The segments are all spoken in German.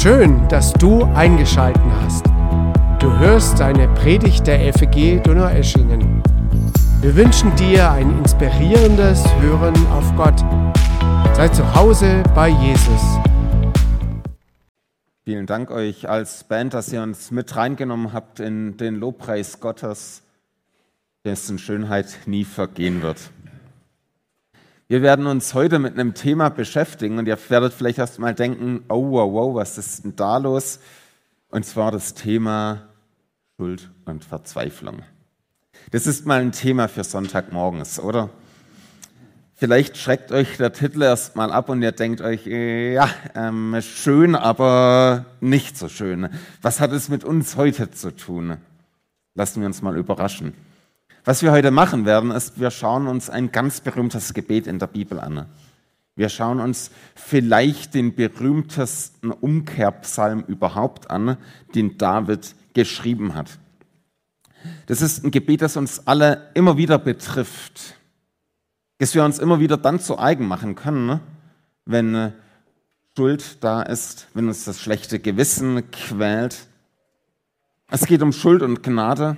Schön, dass du eingeschalten hast. Du hörst eine Predigt der FEG Donaueschingen. Wir wünschen dir ein inspirierendes Hören auf Gott. Sei zu Hause bei Jesus. Vielen Dank euch als Band, dass ihr uns mit reingenommen habt in den Lobpreis Gottes, dessen Schönheit nie vergehen wird. Wir werden uns heute mit einem Thema beschäftigen und ihr werdet vielleicht erst mal denken, oh wow, wow, was ist denn da los? Und zwar das Thema Schuld und Verzweiflung. Das ist mal ein Thema für Sonntagmorgens, oder? Vielleicht schreckt euch der Titel erst mal ab und ihr denkt euch, ja, ähm, schön, aber nicht so schön. Was hat es mit uns heute zu tun? Lassen wir uns mal überraschen. Was wir heute machen werden, ist, wir schauen uns ein ganz berühmtes Gebet in der Bibel an. Wir schauen uns vielleicht den berühmtesten Umkehrpsalm überhaupt an, den David geschrieben hat. Das ist ein Gebet, das uns alle immer wieder betrifft, das wir uns immer wieder dann zu eigen machen können, wenn Schuld da ist, wenn uns das schlechte Gewissen quält. Es geht um Schuld und Gnade.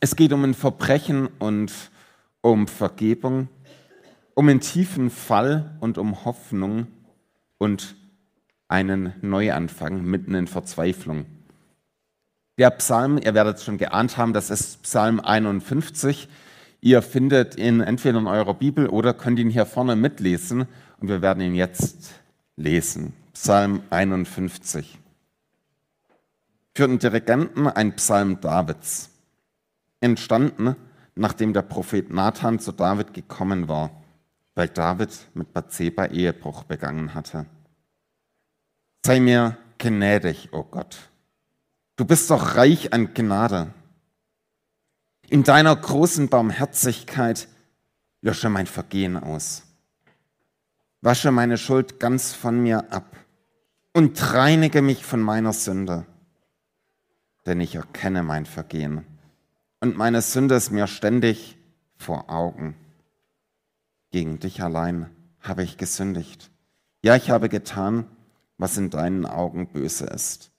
Es geht um ein Verbrechen und um Vergebung, um einen tiefen Fall und um Hoffnung und einen Neuanfang mitten in Verzweiflung. Der Psalm, ihr werdet es schon geahnt haben, das ist Psalm 51. Ihr findet ihn entweder in eurer Bibel oder könnt ihn hier vorne mitlesen und wir werden ihn jetzt lesen. Psalm 51. Für den Dirigenten ein Psalm Davids entstanden, nachdem der Prophet Nathan zu David gekommen war, weil David mit Bathseba Ehebruch begangen hatte. Sei mir gnädig, o oh Gott. Du bist doch reich an Gnade. In deiner großen Barmherzigkeit lösche mein Vergehen aus. Wasche meine Schuld ganz von mir ab und reinige mich von meiner Sünde, denn ich erkenne mein Vergehen und meine Sünde ist mir ständig vor Augen. Gegen dich allein habe ich gesündigt. Ja, ich habe getan, was in deinen Augen böse ist.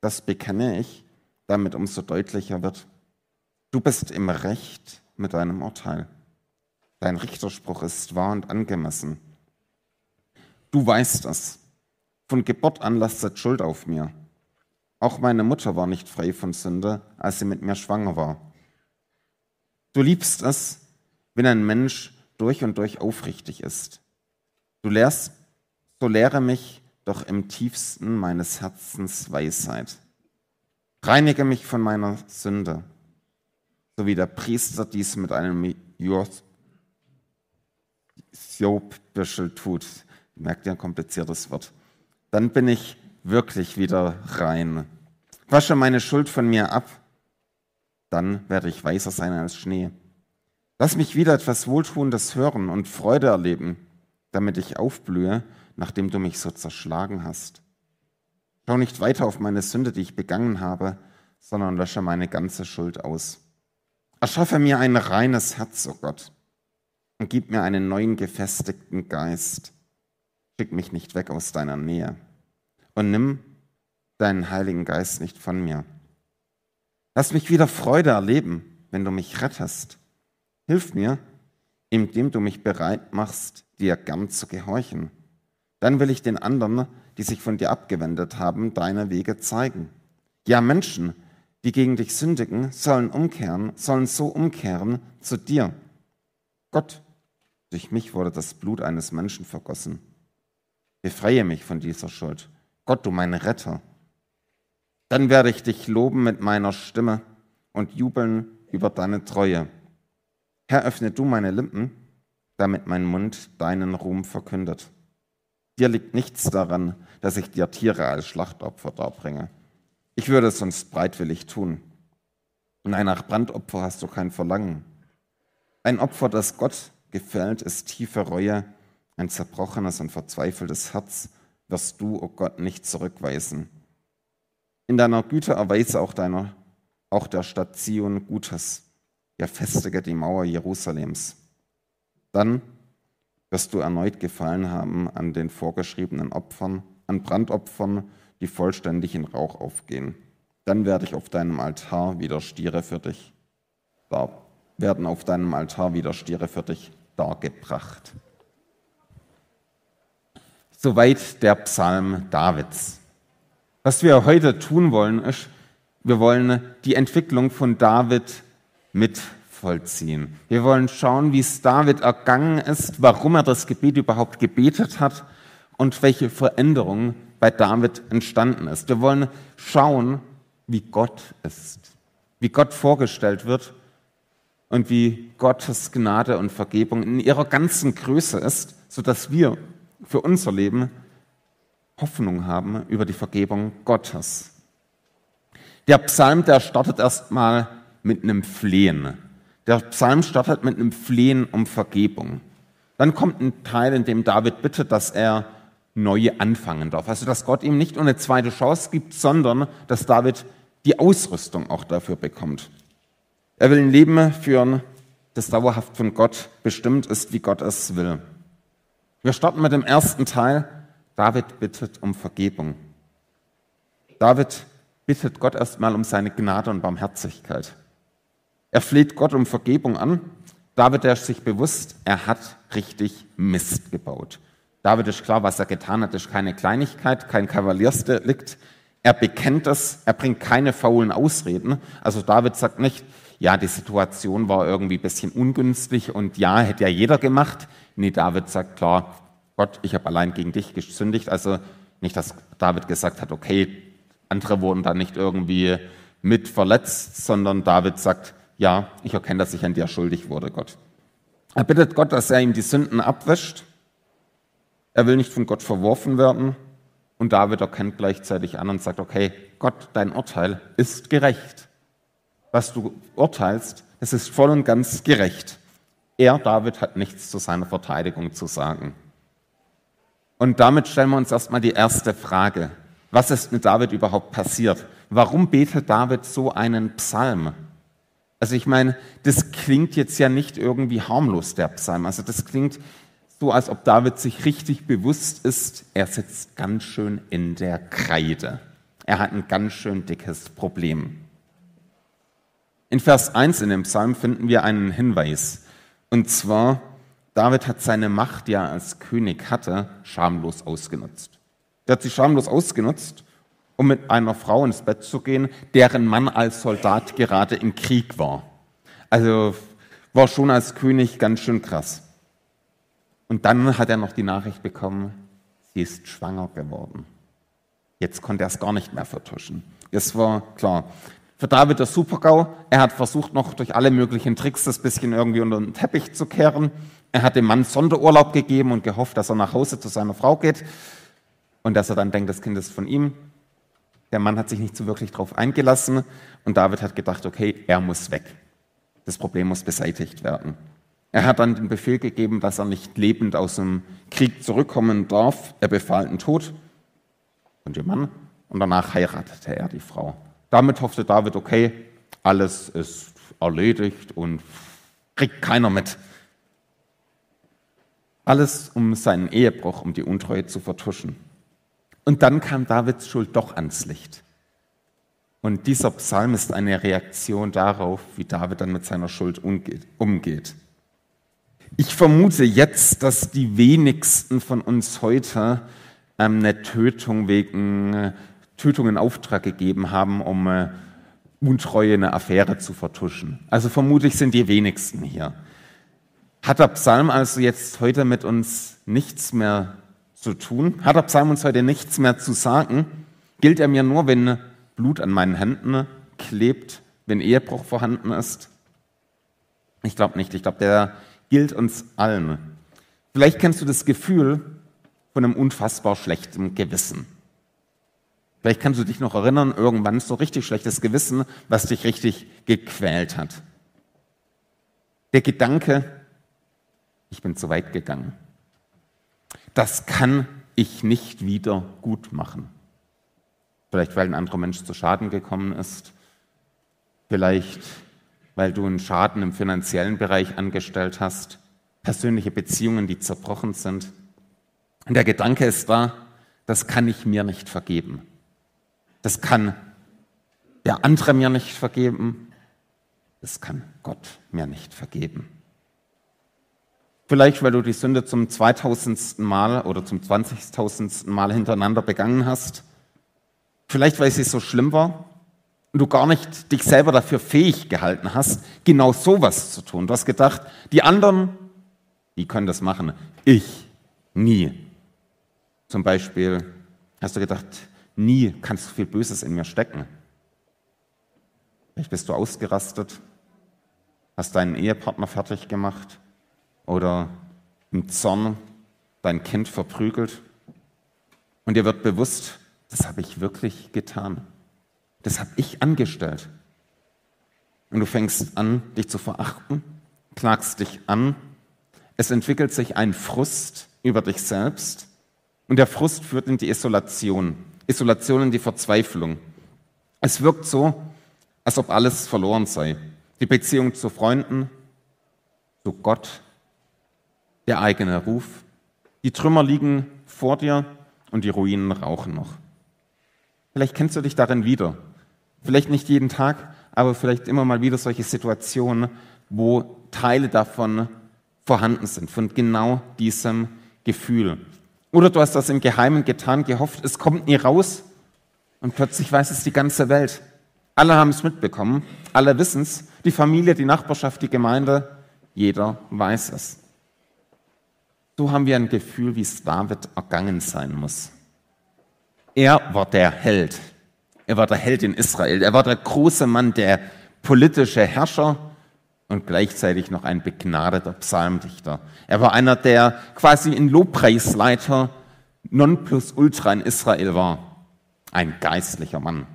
Das bekenne ich, damit umso deutlicher wird. Du bist im Recht mit deinem Urteil. Dein Richterspruch ist wahr und angemessen. Du weißt es. Von Geburt an lastet Schuld auf mir. Auch meine Mutter war nicht frei von Sünde, als sie mit mir schwanger war. Du liebst es, wenn ein Mensch durch und durch aufrichtig ist. Du lehrst, so lehre mich doch im tiefsten meines Herzens Weisheit. Reinige mich von meiner Sünde, so wie der Priester dies mit einem Jobbischel tut. Merkt ihr ein kompliziertes Wort. Dann bin ich wirklich wieder rein. Wasche meine Schuld von mir ab dann werde ich weißer sein als Schnee. Lass mich wieder etwas Wohltuendes hören und Freude erleben, damit ich aufblühe, nachdem du mich so zerschlagen hast. Schau nicht weiter auf meine Sünde, die ich begangen habe, sondern lösche meine ganze Schuld aus. Erschaffe mir ein reines Herz, o oh Gott, und gib mir einen neuen gefestigten Geist. Schick mich nicht weg aus deiner Nähe und nimm deinen Heiligen Geist nicht von mir. Lass mich wieder Freude erleben, wenn du mich rettest. Hilf mir, indem du mich bereit machst, dir gern zu gehorchen. Dann will ich den anderen, die sich von dir abgewendet haben, deine Wege zeigen. Ja, Menschen, die gegen dich sündigen, sollen umkehren, sollen so umkehren zu dir. Gott, durch mich wurde das Blut eines Menschen vergossen. Befreie mich von dieser Schuld. Gott, du mein Retter. Dann werde ich dich loben mit meiner Stimme und jubeln über deine Treue. Herr, öffne du meine Lippen, damit mein Mund deinen Ruhm verkündet. Dir liegt nichts daran, dass ich dir Tiere als Schlachtopfer darbringe. Ich würde es sonst breitwillig tun. Nein, nach Brandopfer hast du kein Verlangen. Ein Opfer, das Gott gefällt, ist tiefe Reue. Ein zerbrochenes und verzweifeltes Herz wirst du, o oh Gott, nicht zurückweisen. In deiner Güte erweise auch, deiner, auch der Stadt Zion Gutes. Ja, festige die Mauer Jerusalems. Dann wirst du erneut gefallen haben an den vorgeschriebenen Opfern, an Brandopfern, die vollständig in Rauch aufgehen. Dann werde ich auf deinem Altar wieder Stiere für dich da werden auf deinem Altar wieder Stiere für dich dargebracht. Soweit der Psalm Davids. Was wir heute tun wollen, ist, wir wollen die Entwicklung von David mitvollziehen. Wir wollen schauen, wie es David ergangen ist, warum er das Gebet überhaupt gebetet hat und welche Veränderung bei David entstanden ist. Wir wollen schauen, wie Gott ist, wie Gott vorgestellt wird und wie Gottes Gnade und Vergebung in ihrer ganzen Größe ist, sodass wir für unser Leben Hoffnung haben über die Vergebung Gottes. Der Psalm, der startet erstmal mit einem Flehen. Der Psalm startet mit einem Flehen um Vergebung. Dann kommt ein Teil, in dem David bittet, dass er neu anfangen darf. Also, dass Gott ihm nicht nur eine zweite Chance gibt, sondern dass David die Ausrüstung auch dafür bekommt. Er will ein Leben führen, das dauerhaft von Gott bestimmt ist, wie Gott es will. Wir starten mit dem ersten Teil. David bittet um Vergebung. David bittet Gott erstmal um seine Gnade und Barmherzigkeit. Er fleht Gott um Vergebung an. David ist sich bewusst, er hat richtig Mist gebaut. David ist klar, was er getan hat, ist keine Kleinigkeit, kein Kavaliersdelikt. Er bekennt es, er bringt keine faulen Ausreden. Also David sagt nicht, ja, die Situation war irgendwie ein bisschen ungünstig und ja, hätte ja jeder gemacht. Nee, David sagt klar, Gott, ich habe allein gegen dich gesündigt. Also nicht, dass David gesagt hat, okay, andere wurden da nicht irgendwie mit verletzt, sondern David sagt, ja, ich erkenne, dass ich an dir schuldig wurde, Gott. Er bittet Gott, dass er ihm die Sünden abwäscht. Er will nicht von Gott verworfen werden. Und David erkennt gleichzeitig an und sagt, okay, Gott, dein Urteil ist gerecht was du urteilst, es ist voll und ganz gerecht. Er, David, hat nichts zu seiner Verteidigung zu sagen. Und damit stellen wir uns erstmal die erste Frage. Was ist mit David überhaupt passiert? Warum betet David so einen Psalm? Also ich meine, das klingt jetzt ja nicht irgendwie harmlos, der Psalm. Also das klingt so, als ob David sich richtig bewusst ist, er sitzt ganz schön in der Kreide. Er hat ein ganz schön dickes Problem. In Vers 1 in dem Psalm finden wir einen Hinweis. Und zwar, David hat seine Macht, die er als König hatte, schamlos ausgenutzt. Er hat sie schamlos ausgenutzt, um mit einer Frau ins Bett zu gehen, deren Mann als Soldat gerade im Krieg war. Also war schon als König ganz schön krass. Und dann hat er noch die Nachricht bekommen, sie ist schwanger geworden. Jetzt konnte er es gar nicht mehr vertuschen. Es war klar, für David der Supergau. Er hat versucht, noch durch alle möglichen Tricks das bisschen irgendwie unter den Teppich zu kehren. Er hat dem Mann Sonderurlaub gegeben und gehofft, dass er nach Hause zu seiner Frau geht und dass er dann denkt, das Kind ist von ihm. Der Mann hat sich nicht so wirklich darauf eingelassen und David hat gedacht, okay, er muss weg. Das Problem muss beseitigt werden. Er hat dann den Befehl gegeben, dass er nicht lebend aus dem Krieg zurückkommen darf. Er befahl den Tod von dem Mann und danach heiratete er die Frau. Damit hoffte David, okay, alles ist erledigt und kriegt keiner mit. Alles um seinen Ehebruch, um die Untreue zu vertuschen. Und dann kam Davids Schuld doch ans Licht. Und dieser Psalm ist eine Reaktion darauf, wie David dann mit seiner Schuld umgeht. Ich vermute jetzt, dass die wenigsten von uns heute ähm, eine Tötung wegen Tötung in Auftrag gegeben haben, um äh, Untreue, eine Affäre zu vertuschen. Also vermutlich sind die wenigsten hier. Hat der Psalm also jetzt heute mit uns nichts mehr zu tun? Hat der Psalm uns heute nichts mehr zu sagen? Gilt er mir nur, wenn Blut an meinen Händen klebt, wenn Ehebruch vorhanden ist? Ich glaube nicht. Ich glaube, der gilt uns allen. Vielleicht kennst du das Gefühl von einem unfassbar schlechten Gewissen. Vielleicht kannst du dich noch erinnern, irgendwann so richtig schlechtes Gewissen, was dich richtig gequält hat. Der Gedanke, ich bin zu weit gegangen. Das kann ich nicht wieder gut machen. Vielleicht, weil ein anderer Mensch zu Schaden gekommen ist. Vielleicht, weil du einen Schaden im finanziellen Bereich angestellt hast. Persönliche Beziehungen, die zerbrochen sind. Und der Gedanke ist da, das kann ich mir nicht vergeben. Das kann der andere mir nicht vergeben. Das kann Gott mir nicht vergeben. Vielleicht, weil du die Sünde zum 2000. Mal oder zum 20.000. Mal hintereinander begangen hast. Vielleicht, weil sie so schlimm war und du gar nicht dich selber dafür fähig gehalten hast, genau sowas zu tun. Du hast gedacht, die anderen, die können das machen. Ich nie. Zum Beispiel hast du gedacht, nie kann so viel Böses in mir stecken. Vielleicht bist du ausgerastet, hast deinen Ehepartner fertig gemacht oder im Zorn dein Kind verprügelt. Und dir wird bewusst, das habe ich wirklich getan. Das habe ich angestellt. Und du fängst an, dich zu verachten, klagst dich an. Es entwickelt sich ein Frust über dich selbst. Und der Frust führt in die Isolation. Isolation in die Verzweiflung. Es wirkt so, als ob alles verloren sei. Die Beziehung zu Freunden, zu Gott, der eigene Ruf. Die Trümmer liegen vor dir und die Ruinen rauchen noch. Vielleicht kennst du dich darin wieder. Vielleicht nicht jeden Tag, aber vielleicht immer mal wieder solche Situationen, wo Teile davon vorhanden sind, von genau diesem Gefühl. Oder du hast das im Geheimen getan, gehofft, es kommt nie raus und plötzlich weiß es die ganze Welt. Alle haben es mitbekommen, alle wissen es, die Familie, die Nachbarschaft, die Gemeinde, jeder weiß es. So haben wir ein Gefühl, wie es David ergangen sein muss. Er war der Held. Er war der Held in Israel. Er war der große Mann, der politische Herrscher und gleichzeitig noch ein begnadeter Psalmdichter. Er war einer, der quasi ein Lobpreisleiter Nonplusultra in Israel war. Ein geistlicher Mann.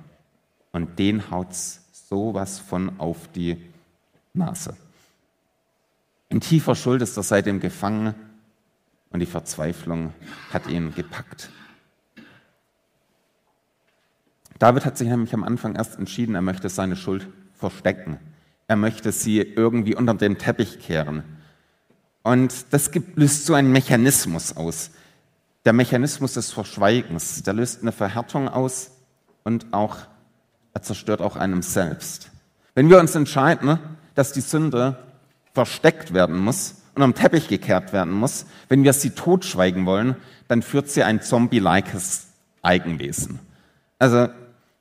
Und den haut's sowas von auf die Nase. In tiefer Schuld ist er seitdem gefangen und die Verzweiflung hat ihn gepackt. David hat sich nämlich am Anfang erst entschieden, er möchte seine Schuld verstecken. Er möchte sie irgendwie unter den Teppich kehren. Und das gibt, löst so einen Mechanismus aus. Der Mechanismus des Verschweigens, der löst eine Verhärtung aus und auch, er zerstört auch einem selbst. Wenn wir uns entscheiden, dass die Sünde versteckt werden muss und am Teppich gekehrt werden muss, wenn wir sie totschweigen wollen, dann führt sie ein zombie-likes Eigenwesen. Also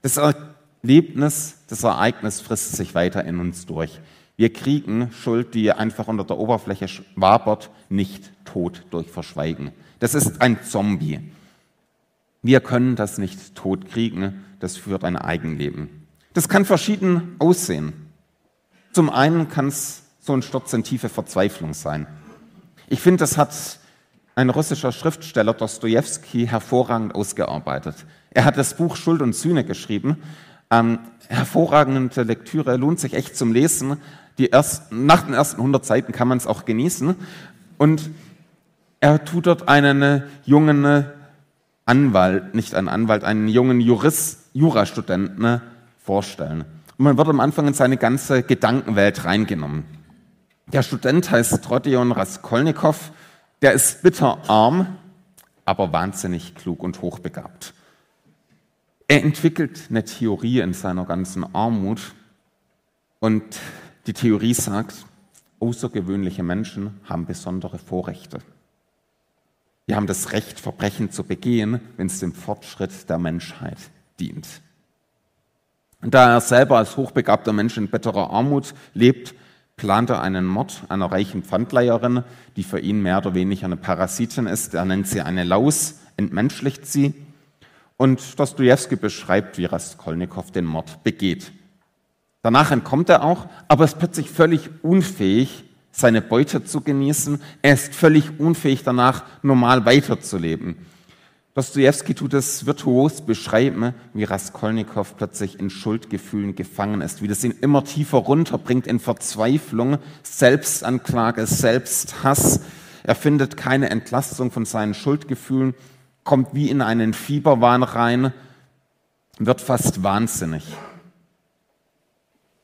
das Erlebnis, das Ereignis frisst sich weiter in uns durch. Wir kriegen Schuld, die einfach unter der Oberfläche wabert, nicht tot durch Verschweigen. Das ist ein Zombie. Wir können das nicht tot kriegen, das führt ein Eigenleben. Das kann verschieden aussehen. Zum einen kann es so ein Sturz in tiefe Verzweiflung sein. Ich finde, das hat ein russischer Schriftsteller Dostoevsky hervorragend ausgearbeitet. Er hat das Buch Schuld und Sühne geschrieben. Ähm, hervorragende Lektüre, lohnt sich echt zum Lesen. Die ersten, nach den ersten 100 Seiten kann man es auch genießen. Und er tut dort einen jungen Anwalt, nicht einen Anwalt, einen jungen Jurist, Jurastudenten vorstellen. Und man wird am Anfang in seine ganze Gedankenwelt reingenommen. Der Student heißt Trodion Raskolnikow, der ist bitterarm, aber wahnsinnig klug und hochbegabt. Er entwickelt eine Theorie in seiner ganzen Armut und die Theorie sagt, außergewöhnliche Menschen haben besondere Vorrechte. Die haben das Recht, Verbrechen zu begehen, wenn es dem Fortschritt der Menschheit dient. Und da er selber als hochbegabter Mensch in bitterer Armut lebt, plant er einen Mord einer reichen Pfandleiherin, die für ihn mehr oder weniger eine Parasitin ist. Er nennt sie eine Laus, entmenschlicht sie und Dostoevsky beschreibt, wie Raskolnikow den Mord begeht. Danach entkommt er auch, aber ist plötzlich völlig unfähig, seine Beute zu genießen. Er ist völlig unfähig danach, normal weiterzuleben. Dostoevsky tut es virtuos beschreiben, wie Raskolnikow plötzlich in Schuldgefühlen gefangen ist, wie das ihn immer tiefer runterbringt in Verzweiflung, Selbstanklage, Selbsthass. Er findet keine Entlastung von seinen Schuldgefühlen kommt wie in einen Fieberwahn rein, wird fast wahnsinnig.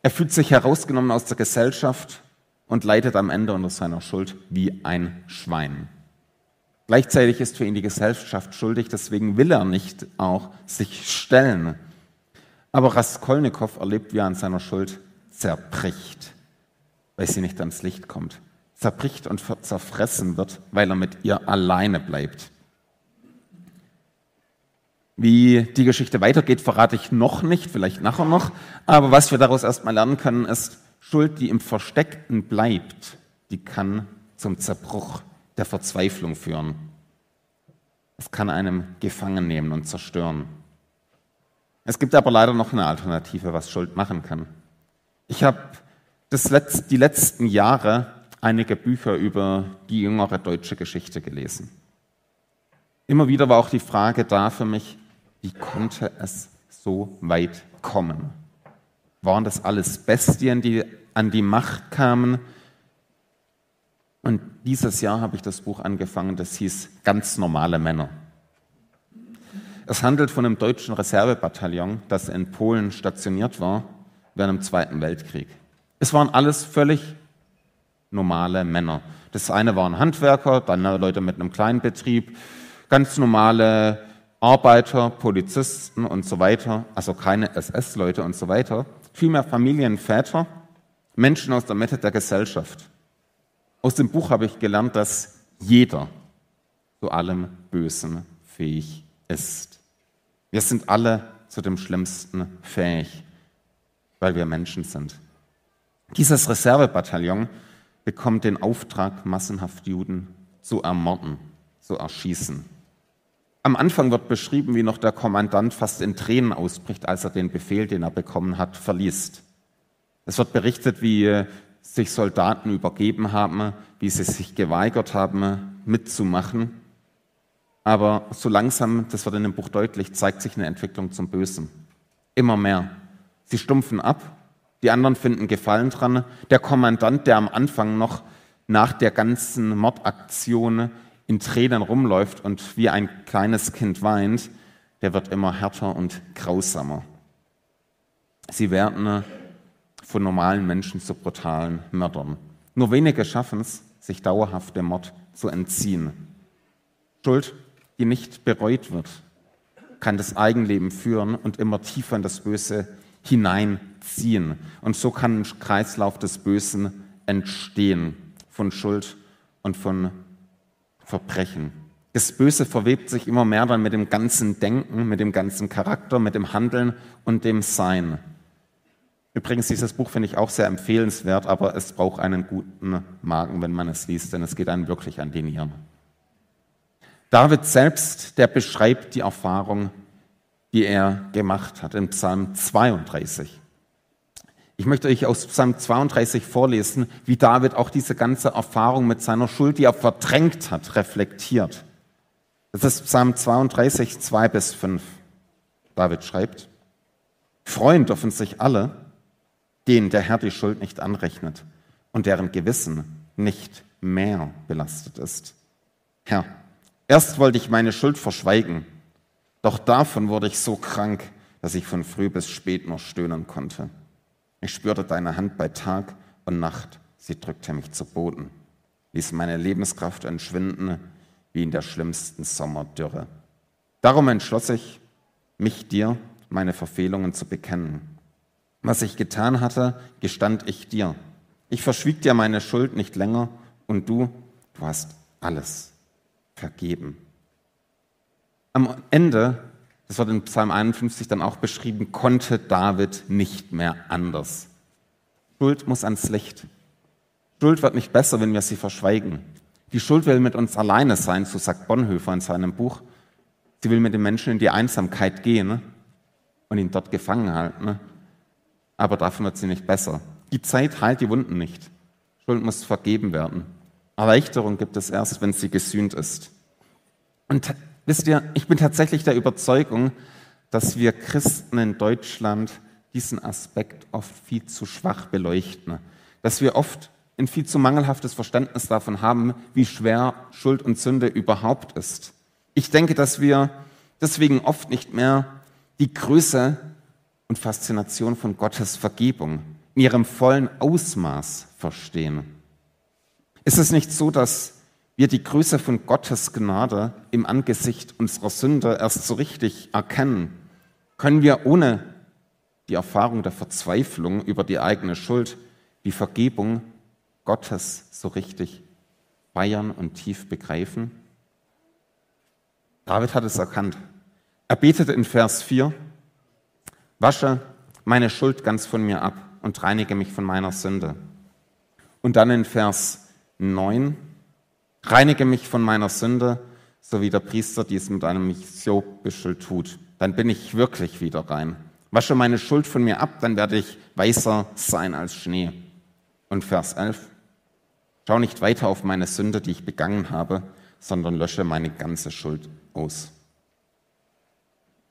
Er fühlt sich herausgenommen aus der Gesellschaft und leidet am Ende unter seiner Schuld wie ein Schwein. Gleichzeitig ist für ihn die Gesellschaft schuldig, deswegen will er nicht auch sich stellen. Aber Raskolnikow erlebt, wie er an seiner Schuld zerbricht, weil sie nicht ans Licht kommt. Zerbricht und zerfressen wird, weil er mit ihr alleine bleibt. Wie die Geschichte weitergeht, verrate ich noch nicht, vielleicht nachher noch. Aber was wir daraus erstmal lernen können, ist, Schuld, die im Versteckten bleibt, die kann zum Zerbruch der Verzweiflung führen. Es kann einem gefangen nehmen und zerstören. Es gibt aber leider noch eine Alternative, was Schuld machen kann. Ich habe Letz-, die letzten Jahre einige Bücher über die jüngere deutsche Geschichte gelesen. Immer wieder war auch die Frage da für mich, wie konnte es so weit kommen? Waren das alles Bestien, die an die Macht kamen? Und dieses Jahr habe ich das Buch angefangen, das hieß Ganz normale Männer. Es handelt von einem deutschen Reservebataillon, das in Polen stationiert war während dem Zweiten Weltkrieg. Es waren alles völlig normale Männer. Das eine waren Handwerker, dann Leute mit einem kleinen Betrieb, ganz normale Arbeiter, Polizisten und so weiter, also keine SS-Leute und so weiter, vielmehr Familienväter, Menschen aus der Mitte der Gesellschaft. Aus dem Buch habe ich gelernt, dass jeder zu allem Bösen fähig ist. Wir sind alle zu dem Schlimmsten fähig, weil wir Menschen sind. Dieses Reservebataillon bekommt den Auftrag, massenhaft Juden zu ermorden, zu erschießen. Am Anfang wird beschrieben, wie noch der Kommandant fast in Tränen ausbricht, als er den Befehl, den er bekommen hat, verliest. Es wird berichtet, wie sich Soldaten übergeben haben, wie sie sich geweigert haben, mitzumachen. Aber so langsam, das wird in dem Buch deutlich, zeigt sich eine Entwicklung zum Bösen. Immer mehr. Sie stumpfen ab, die anderen finden Gefallen dran. Der Kommandant, der am Anfang noch nach der ganzen Mordaktion in Tränen rumläuft und wie ein kleines Kind weint, der wird immer härter und grausamer. Sie werden von normalen Menschen zu brutalen Mördern. Nur wenige schaffen es, sich dauerhaft dem Mord zu entziehen. Schuld, die nicht bereut wird, kann das Eigenleben führen und immer tiefer in das Böse hineinziehen. Und so kann ein Kreislauf des Bösen entstehen von Schuld und von Verbrechen. Das Böse verwebt sich immer mehr dann mit dem ganzen Denken, mit dem ganzen Charakter, mit dem Handeln und dem Sein. Übrigens, dieses Buch finde ich auch sehr empfehlenswert, aber es braucht einen guten Magen, wenn man es liest, denn es geht einem wirklich an die Nieren. David selbst, der beschreibt die Erfahrung, die er gemacht hat im Psalm 32. Ich möchte euch aus Psalm 32 vorlesen, wie David auch diese ganze Erfahrung mit seiner Schuld, die er verdrängt hat, reflektiert. Das ist Psalm 32, 2 bis 5. David schreibt, Freuen dürfen sich alle, denen der Herr die Schuld nicht anrechnet und deren Gewissen nicht mehr belastet ist. Herr, erst wollte ich meine Schuld verschweigen, doch davon wurde ich so krank, dass ich von früh bis spät nur stöhnen konnte. Ich spürte deine Hand bei Tag und Nacht. Sie drückte mich zu Boden, ließ meine Lebenskraft entschwinden wie in der schlimmsten Sommerdürre. Darum entschloss ich, mich dir meine Verfehlungen zu bekennen. Was ich getan hatte, gestand ich dir. Ich verschwieg dir meine Schuld nicht länger und du, du hast alles vergeben. Am Ende das wird in Psalm 51 dann auch beschrieben, konnte David nicht mehr anders. Schuld muss ans Licht. Schuld wird nicht besser, wenn wir sie verschweigen. Die Schuld will mit uns alleine sein, so sagt Bonhoeffer in seinem Buch. Sie will mit den Menschen in die Einsamkeit gehen ne? und ihn dort gefangen halten. Ne? Aber davon wird sie nicht besser. Die Zeit heilt die Wunden nicht. Schuld muss vergeben werden. Erleichterung gibt es erst, wenn sie gesühnt ist. Und Wisst ihr, ich bin tatsächlich der Überzeugung, dass wir Christen in Deutschland diesen Aspekt oft viel zu schwach beleuchten. Dass wir oft ein viel zu mangelhaftes Verständnis davon haben, wie schwer Schuld und Sünde überhaupt ist. Ich denke, dass wir deswegen oft nicht mehr die Größe und Faszination von Gottes Vergebung in ihrem vollen Ausmaß verstehen. Ist es nicht so, dass wir die Größe von Gottes Gnade im Angesicht unserer Sünde erst so richtig erkennen, können wir ohne die Erfahrung der Verzweiflung über die eigene Schuld, die Vergebung Gottes so richtig feiern und tief begreifen? David hat es erkannt. Er betete in Vers 4, wasche meine Schuld ganz von mir ab und reinige mich von meiner Sünde. Und dann in Vers 9, reinige mich von meiner Sünde, so wie der Priester dies mit einem Siobüschel tut. Dann bin ich wirklich wieder rein. Wasche meine Schuld von mir ab, dann werde ich weißer sein als Schnee. Und Vers 11, schau nicht weiter auf meine Sünde, die ich begangen habe, sondern lösche meine ganze Schuld aus.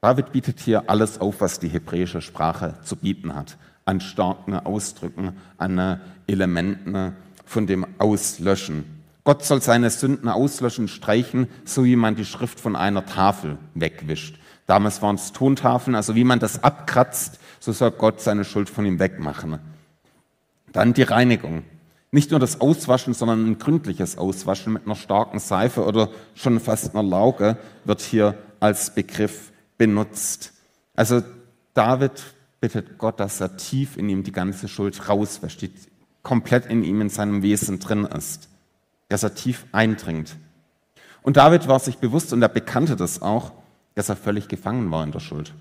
David bietet hier alles auf, was die hebräische Sprache zu bieten hat, an starken Ausdrücken, an Elementen von dem Auslöschen. Gott soll seine Sünden auslöschen, streichen, so wie man die Schrift von einer Tafel wegwischt. Damals waren es Tontafeln, also wie man das abkratzt, so soll Gott seine Schuld von ihm wegmachen. Dann die Reinigung. Nicht nur das Auswaschen, sondern ein gründliches Auswaschen mit einer starken Seife oder schon fast einer Lauge wird hier als Begriff benutzt. Also David bittet Gott, dass er tief in ihm die ganze Schuld rauswäscht, die komplett in ihm, in seinem Wesen drin ist, dass er tief eindringt. Und David war sich bewusst und er bekannte das auch, dass er völlig gefangen war in der Schuld,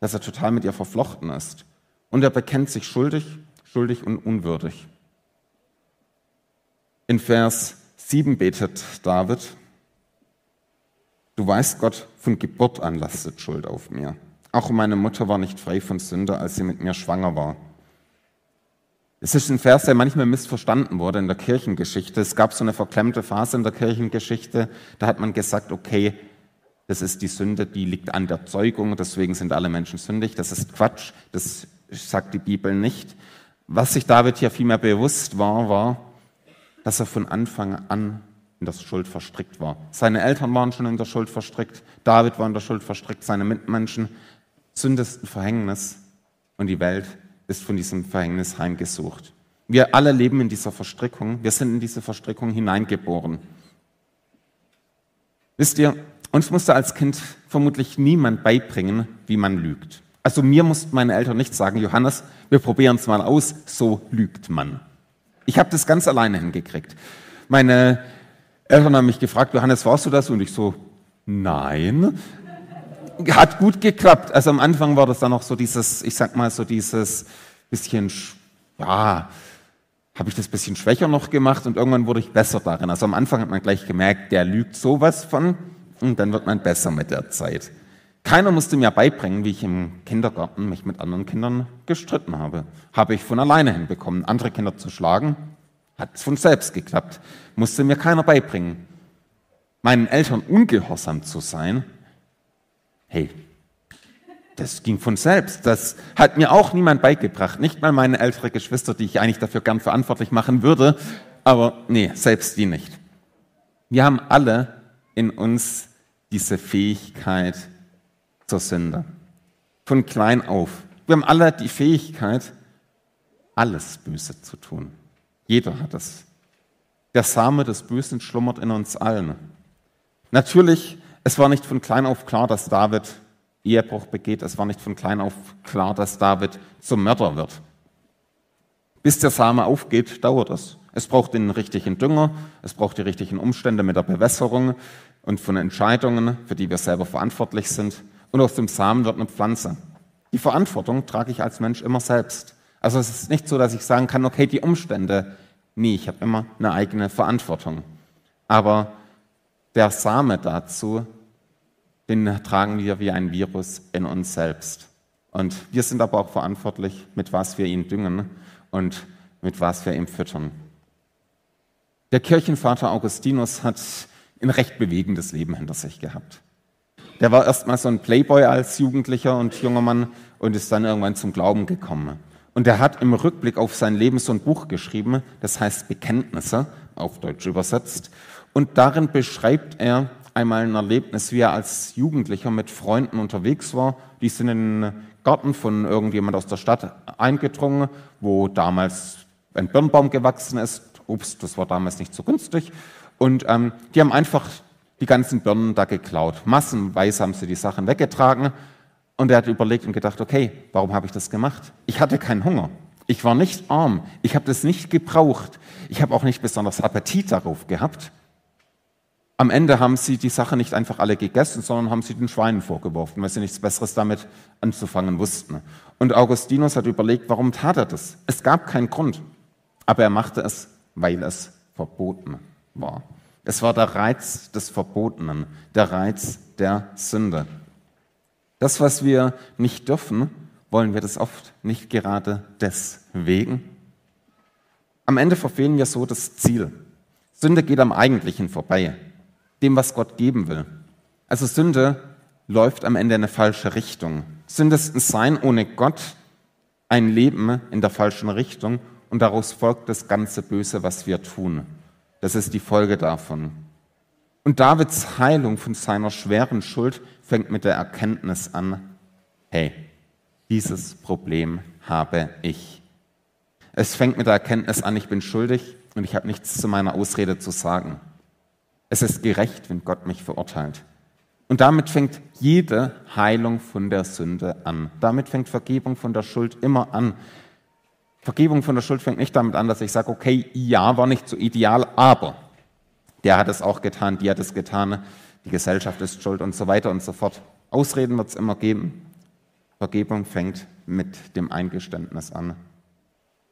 dass er total mit ihr verflochten ist. Und er bekennt sich schuldig, schuldig und unwürdig. In Vers 7 betet David, Du weißt, Gott, von Geburt an lastet Schuld auf mir. Auch meine Mutter war nicht frei von Sünde, als sie mit mir schwanger war. Es ist ein Vers, der manchmal missverstanden wurde in der Kirchengeschichte. Es gab so eine verklemmte Phase in der Kirchengeschichte, da hat man gesagt, okay, das ist die Sünde, die liegt an der Zeugung, deswegen sind alle Menschen sündig. Das ist Quatsch, das sagt die Bibel nicht. Was sich David hier vielmehr bewusst war, war, dass er von Anfang an in der Schuld verstrickt war. Seine Eltern waren schon in der Schuld verstrickt, David war in der Schuld verstrickt, seine Mitmenschen. Sünde ist ein Verhängnis und die Welt ist von diesem Verhängnis heimgesucht. Wir alle leben in dieser Verstrickung, wir sind in diese Verstrickung hineingeboren. Wisst ihr, uns musste als Kind vermutlich niemand beibringen, wie man lügt. Also mir mussten meine Eltern nicht sagen, Johannes, wir probieren es mal aus, so lügt man. Ich habe das ganz alleine hingekriegt. Meine Eltern haben mich gefragt, Johannes, warst du das? Und ich so, nein. Hat gut geklappt. Also am Anfang war das dann noch so dieses, ich sag mal so dieses bisschen, ja, habe ich das bisschen schwächer noch gemacht und irgendwann wurde ich besser darin. Also am Anfang hat man gleich gemerkt, der lügt sowas von und dann wird man besser mit der Zeit. Keiner musste mir beibringen, wie ich im Kindergarten mich mit anderen Kindern gestritten habe. Habe ich von alleine hinbekommen. Andere Kinder zu schlagen, hat von selbst geklappt. Musste mir keiner beibringen. Meinen Eltern ungehorsam zu sein, hey, das ging von selbst. Das hat mir auch niemand beigebracht. Nicht mal meine ältere Geschwister, die ich eigentlich dafür gern verantwortlich machen würde. Aber nee, selbst die nicht. Wir haben alle in uns diese Fähigkeit zur Sünde. Von klein auf. Wir haben alle die Fähigkeit, alles Böse zu tun. Jeder hat es. Der Same des Bösen schlummert in uns allen. Natürlich, es war nicht von klein auf klar, dass David Ehebruch begeht. Es war nicht von klein auf klar, dass David zum Mörder wird. Bis der Same aufgeht, dauert es. Es braucht den richtigen Dünger, es braucht die richtigen Umstände mit der Bewässerung und von Entscheidungen, für die wir selber verantwortlich sind. Und aus dem Samen wird eine Pflanze. Die Verantwortung trage ich als Mensch immer selbst. Also es ist nicht so, dass ich sagen kann, okay, die Umstände. Nee, ich habe immer eine eigene Verantwortung. Aber der Same dazu, den tragen wir wie ein Virus in uns selbst. Und wir sind aber auch verantwortlich, mit was wir ihn düngen und mit was wir ihm füttern. Der Kirchenvater Augustinus hat ein recht bewegendes Leben hinter sich gehabt. Der war erstmal so ein Playboy als Jugendlicher und junger Mann und ist dann irgendwann zum Glauben gekommen. Und er hat im Rückblick auf sein Leben so ein Buch geschrieben, das heißt Bekenntnisse, auf Deutsch übersetzt. Und darin beschreibt er einmal ein Erlebnis, wie er als Jugendlicher mit Freunden unterwegs war. Die sind in den Garten von irgendjemand aus der Stadt eingedrungen, wo damals ein Birnbaum gewachsen ist. Ups, das war damals nicht so günstig. Und ähm, die haben einfach die ganzen Birnen da geklaut. Massenweise haben sie die Sachen weggetragen Und er hat überlegt und gedacht, okay, warum habe ich das gemacht? Ich hatte keinen Hunger. Ich war nicht arm. Ich habe das nicht gebraucht. Ich habe auch nicht besonders Appetit darauf gehabt. Am Ende haben sie die Sache nicht einfach alle gegessen, sondern haben sie den Schweinen vorgeworfen, weil sie nichts Besseres damit anzufangen wussten. Und Augustinus hat überlegt, warum tat er das? Es gab keinen Grund. Aber er machte es, weil es verboten war. Es war der Reiz des Verbotenen, der Reiz der Sünde. Das, was wir nicht dürfen, wollen wir das oft nicht gerade deswegen. Am Ende verfehlen wir so das Ziel. Sünde geht am Eigentlichen vorbei dem, was Gott geben will. Also Sünde läuft am Ende in eine falsche Richtung. Sünde ist ein Sein ohne Gott, ein Leben in der falschen Richtung und daraus folgt das ganze Böse, was wir tun. Das ist die Folge davon. Und Davids Heilung von seiner schweren Schuld fängt mit der Erkenntnis an, hey, dieses Problem habe ich. Es fängt mit der Erkenntnis an, ich bin schuldig und ich habe nichts zu meiner Ausrede zu sagen. Es ist gerecht, wenn Gott mich verurteilt. Und damit fängt jede Heilung von der Sünde an. Damit fängt Vergebung von der Schuld immer an. Vergebung von der Schuld fängt nicht damit an, dass ich sage, okay, ja, war nicht so ideal, aber der hat es auch getan, die hat es getan, die Gesellschaft ist schuld und so weiter und so fort. Ausreden wird es immer geben. Vergebung fängt mit dem Eingeständnis an.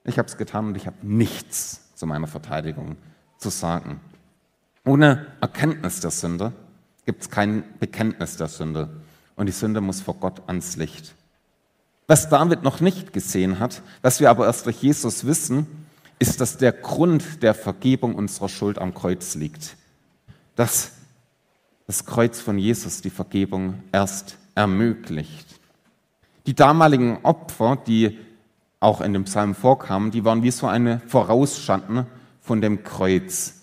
Ich habe es getan und ich habe nichts zu meiner Verteidigung zu sagen. Ohne Erkenntnis der Sünde gibt es kein Bekenntnis der Sünde. Und die Sünde muss vor Gott ans Licht. Was David noch nicht gesehen hat, was wir aber erst durch Jesus wissen, ist, dass der Grund der Vergebung unserer Schuld am Kreuz liegt. Dass das Kreuz von Jesus die Vergebung erst ermöglicht. Die damaligen Opfer, die auch in dem Psalm vorkamen, die waren wie so eine Vorausschatten von dem Kreuz.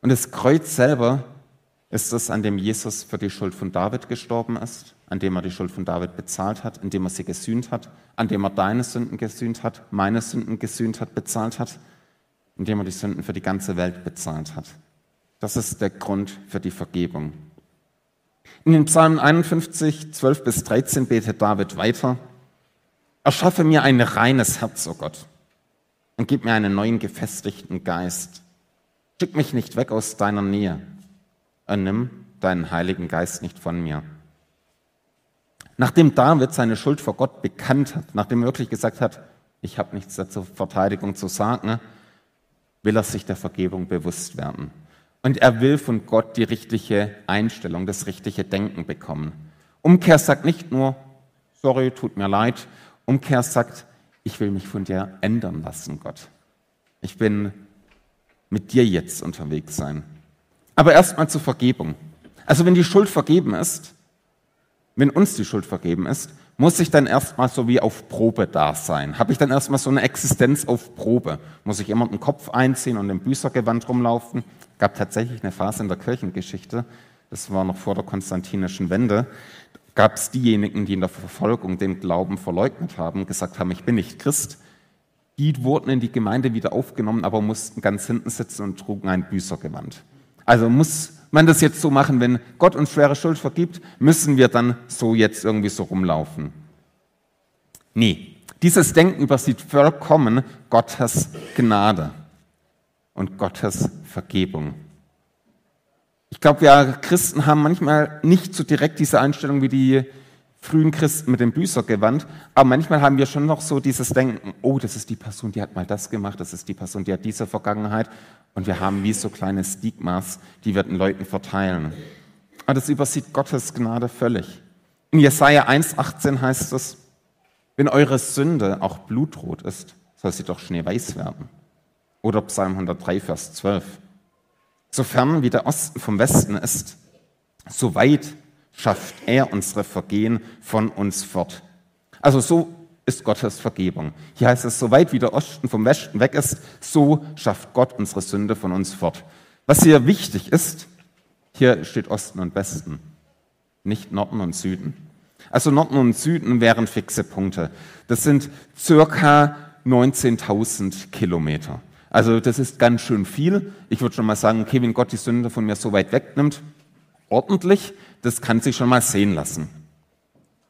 Und das Kreuz selber ist es, an dem Jesus für die Schuld von David gestorben ist, an dem er die Schuld von David bezahlt hat, an dem er sie gesühnt hat, an dem er deine Sünden gesühnt hat, meine Sünden gesühnt hat, bezahlt hat, an dem er die Sünden für die ganze Welt bezahlt hat. Das ist der Grund für die Vergebung. In den Psalmen 51, 12 bis 13 betet David weiter. Erschaffe mir ein reines Herz, o oh Gott, und gib mir einen neuen gefestigten Geist. Schick mich nicht weg aus deiner Nähe und nimm deinen Heiligen Geist nicht von mir. Nachdem David seine Schuld vor Gott bekannt hat, nachdem er wirklich gesagt hat, ich habe nichts zur Verteidigung zu sagen, will er sich der Vergebung bewusst werden. Und er will von Gott die richtige Einstellung, das richtige Denken bekommen. Umkehr sagt nicht nur, sorry, tut mir leid. Umkehr sagt, ich will mich von dir ändern lassen, Gott. Ich bin mit dir jetzt unterwegs sein. Aber erstmal zur Vergebung. Also wenn die Schuld vergeben ist, wenn uns die Schuld vergeben ist, muss ich dann erstmal so wie auf Probe da sein. Habe ich dann erstmal so eine Existenz auf Probe? Muss ich immer den Kopf einziehen und im Büßergewand rumlaufen? Gab tatsächlich eine Phase in der Kirchengeschichte, das war noch vor der konstantinischen Wende, gab es diejenigen, die in der Verfolgung den Glauben verleugnet haben, gesagt haben, ich bin nicht Christ, die wurden in die Gemeinde wieder aufgenommen, aber mussten ganz hinten sitzen und trugen ein Büßergewand. Also muss man das jetzt so machen, wenn Gott uns schwere Schuld vergibt, müssen wir dann so jetzt irgendwie so rumlaufen. Nee, dieses Denken übersieht vollkommen Gottes Gnade und Gottes Vergebung. Ich glaube, wir Christen haben manchmal nicht so direkt diese Einstellung wie die frühen Christen mit dem Büßergewand, aber manchmal haben wir schon noch so dieses Denken, oh, das ist die Person, die hat mal das gemacht, das ist die Person, die hat diese Vergangenheit und wir haben wie so kleine Stigmas, die wir den Leuten verteilen. Aber das übersieht Gottes Gnade völlig. In Jesaja 1,18 heißt es, wenn eure Sünde auch blutrot ist, soll sie doch schneeweiß werden. Oder Psalm 103, Vers 12. Sofern wie der Osten vom Westen ist, so weit schafft er unsere Vergehen von uns fort. Also so ist Gottes Vergebung. Hier heißt es, so weit wie der Osten vom Westen weg ist, so schafft Gott unsere Sünde von uns fort. Was hier wichtig ist, hier steht Osten und Westen, nicht Norden und Süden. Also Norden und Süden wären fixe Punkte. Das sind circa 19.000 Kilometer. Also das ist ganz schön viel. Ich würde schon mal sagen, okay, wenn Gott die Sünde von mir so weit wegnimmt, ordentlich, das kann sich schon mal sehen lassen.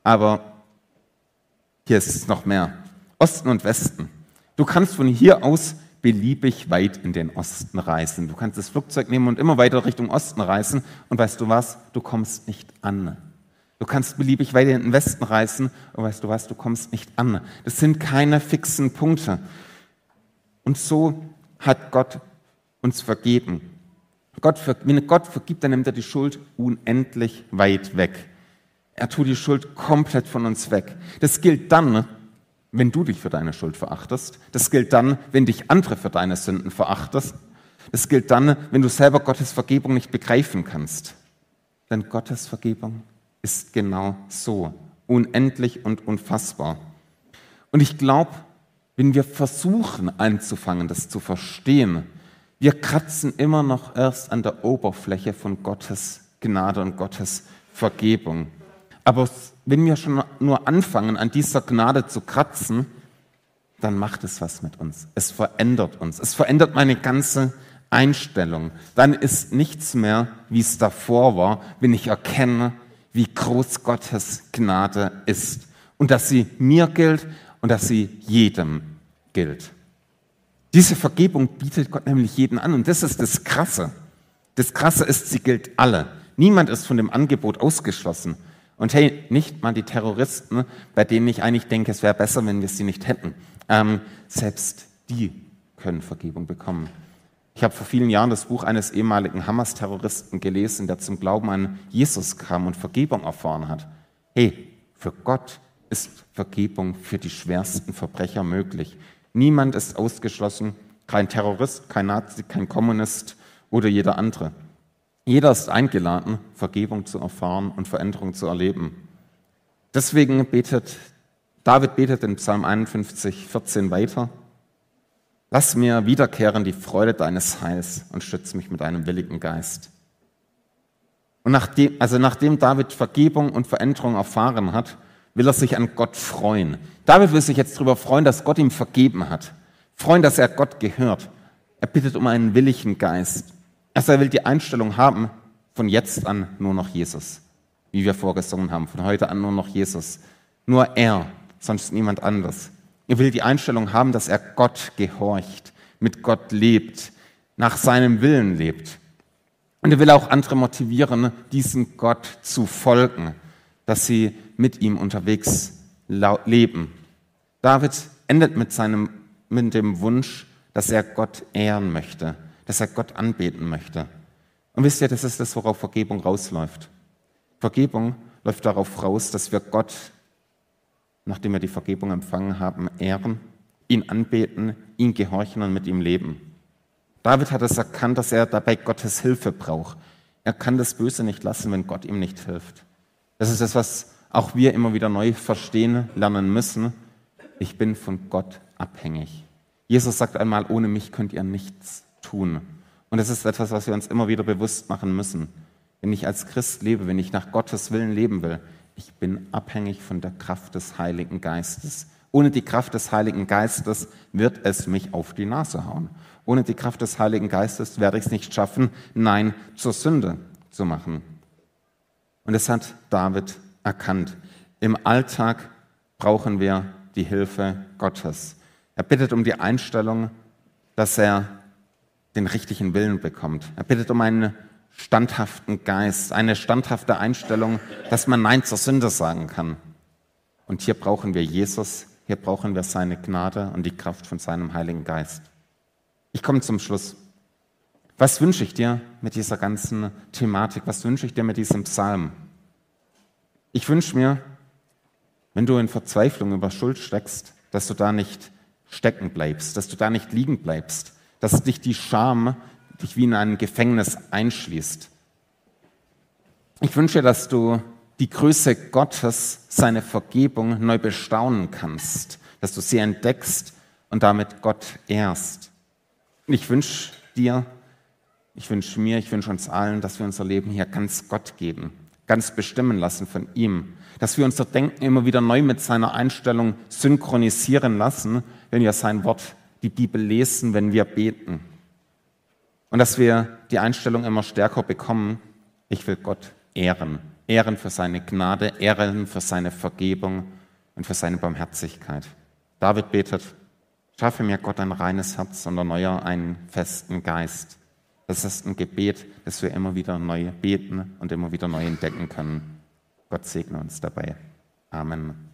Aber hier ist es noch mehr. Osten und Westen. Du kannst von hier aus beliebig weit in den Osten reisen. Du kannst das Flugzeug nehmen und immer weiter Richtung Osten reisen. Und weißt du was? Du kommst nicht an. Du kannst beliebig weit in den Westen reisen. Und weißt du was? Du kommst nicht an. Das sind keine fixen Punkte. Und so hat Gott uns vergeben. Gott, wenn Gott vergibt, dann nimmt er die Schuld unendlich weit weg. Er tut die Schuld komplett von uns weg. Das gilt dann, wenn du dich für deine Schuld verachtest. Das gilt dann, wenn dich andere für deine Sünden verachtest. Das gilt dann, wenn du selber Gottes Vergebung nicht begreifen kannst. Denn Gottes Vergebung ist genau so, unendlich und unfassbar. Und ich glaube, wenn wir versuchen anzufangen, das zu verstehen, wir kratzen immer noch erst an der Oberfläche von Gottes Gnade und Gottes Vergebung. Aber wenn wir schon nur anfangen, an dieser Gnade zu kratzen, dann macht es was mit uns. Es verändert uns. Es verändert meine ganze Einstellung. Dann ist nichts mehr, wie es davor war, wenn ich erkenne, wie groß Gottes Gnade ist. Und dass sie mir gilt und dass sie jedem gilt. Diese Vergebung bietet Gott nämlich jeden an. Und das ist das Krasse. Das Krasse ist, sie gilt alle. Niemand ist von dem Angebot ausgeschlossen. Und hey, nicht mal die Terroristen, bei denen ich eigentlich denke, es wäre besser, wenn wir sie nicht hätten. Ähm, selbst die können Vergebung bekommen. Ich habe vor vielen Jahren das Buch eines ehemaligen Hamas-Terroristen gelesen, der zum Glauben an Jesus kam und Vergebung erfahren hat. Hey, für Gott ist Vergebung für die schwersten Verbrecher möglich. Niemand ist ausgeschlossen, kein Terrorist, kein Nazi, kein Kommunist oder jeder andere. Jeder ist eingeladen, Vergebung zu erfahren und Veränderung zu erleben. Deswegen betet David betet in Psalm 51, 14 weiter. Lass mir wiederkehren die Freude deines Heils und stütze mich mit deinem willigen Geist. Und nachdem, also nachdem David Vergebung und Veränderung erfahren hat, will er sich an Gott freuen. David will sich jetzt darüber freuen, dass Gott ihm vergeben hat. Freuen, dass er Gott gehört. Er bittet um einen willigen Geist. Also er will die Einstellung haben, von jetzt an nur noch Jesus. Wie wir vorgesungen haben, von heute an nur noch Jesus. Nur er, sonst niemand anders. Er will die Einstellung haben, dass er Gott gehorcht, mit Gott lebt, nach seinem Willen lebt. Und er will auch andere motivieren, diesem Gott zu folgen, dass sie mit ihm unterwegs leben. David endet mit, seinem, mit dem Wunsch, dass er Gott ehren möchte, dass er Gott anbeten möchte. Und wisst ihr, das ist das, worauf Vergebung rausläuft. Vergebung läuft darauf raus, dass wir Gott, nachdem wir die Vergebung empfangen haben, ehren, ihn anbeten, ihn gehorchen und mit ihm leben. David hat es erkannt, dass er dabei Gottes Hilfe braucht. Er kann das Böse nicht lassen, wenn Gott ihm nicht hilft. Das ist das, was auch wir immer wieder neu verstehen, lernen müssen. Ich bin von Gott abhängig. Jesus sagt einmal, ohne mich könnt ihr nichts tun. Und das ist etwas, was wir uns immer wieder bewusst machen müssen. Wenn ich als Christ lebe, wenn ich nach Gottes Willen leben will, ich bin abhängig von der Kraft des Heiligen Geistes. Ohne die Kraft des Heiligen Geistes wird es mich auf die Nase hauen. Ohne die Kraft des Heiligen Geistes werde ich es nicht schaffen, Nein zur Sünde zu machen. Und es hat David erkannt. Im Alltag brauchen wir die Hilfe Gottes. Er bittet um die Einstellung, dass er den richtigen Willen bekommt. Er bittet um einen standhaften Geist, eine standhafte Einstellung, dass man Nein zur Sünde sagen kann. Und hier brauchen wir Jesus, hier brauchen wir seine Gnade und die Kraft von seinem Heiligen Geist. Ich komme zum Schluss. Was wünsche ich dir mit dieser ganzen Thematik? Was wünsche ich dir mit diesem Psalm? Ich wünsche mir, wenn du in Verzweiflung über Schuld steckst, dass du da nicht stecken bleibst, dass du da nicht liegen bleibst, dass dich die Scham dich wie in ein Gefängnis einschließt. Ich wünsche, dass du die Größe Gottes, seine Vergebung neu bestaunen kannst, dass du sie entdeckst und damit Gott ehrst. Und ich wünsche dir, ich wünsche mir, ich wünsche uns allen, dass wir unser Leben hier ganz Gott geben, ganz bestimmen lassen von ihm. Dass wir unser Denken immer wieder neu mit seiner Einstellung synchronisieren lassen, wenn wir sein Wort, die Bibel lesen, wenn wir beten. Und dass wir die Einstellung immer stärker bekommen, ich will Gott ehren. Ehren für seine Gnade, Ehren für seine Vergebung und für seine Barmherzigkeit. David betet, schaffe mir Gott ein reines Herz und erneuere einen festen Geist. Das ist ein Gebet, das wir immer wieder neu beten und immer wieder neu entdecken können. Gott segne uns dabei. Amen.